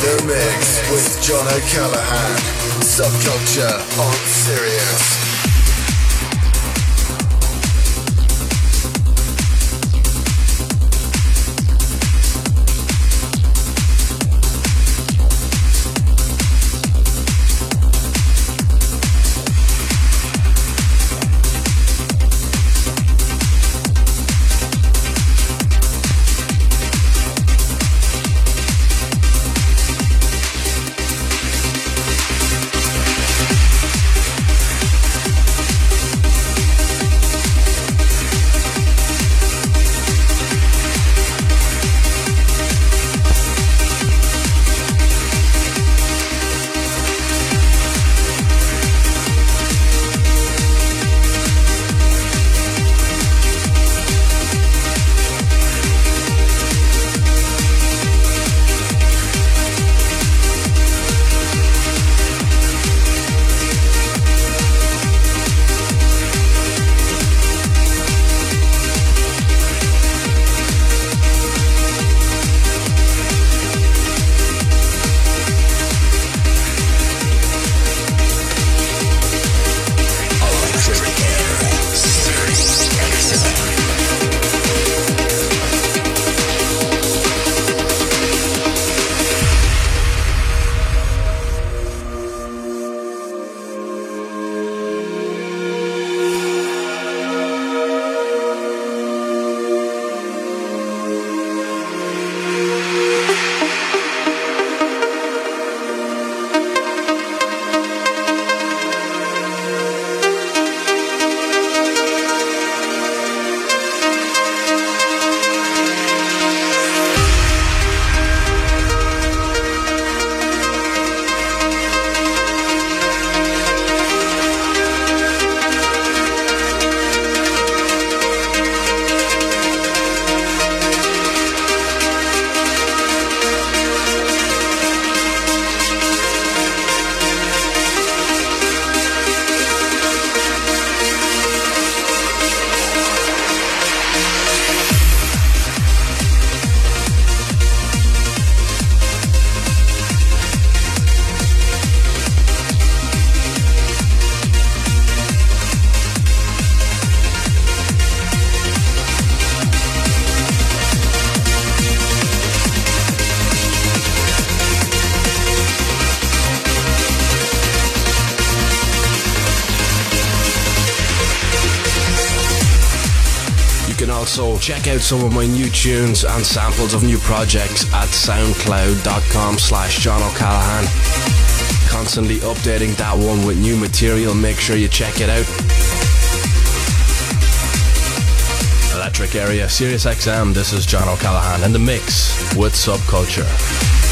The Mix with John O'Callaghan. Subculture on Sirius. Can also check out some of my new tunes and samples of new projects at soundcloud.com slash John O'Callaghan. Constantly updating that one with new material. Make sure you check it out. Electric Area, Sirius XM. This is John O'Callaghan in the mix with Subculture.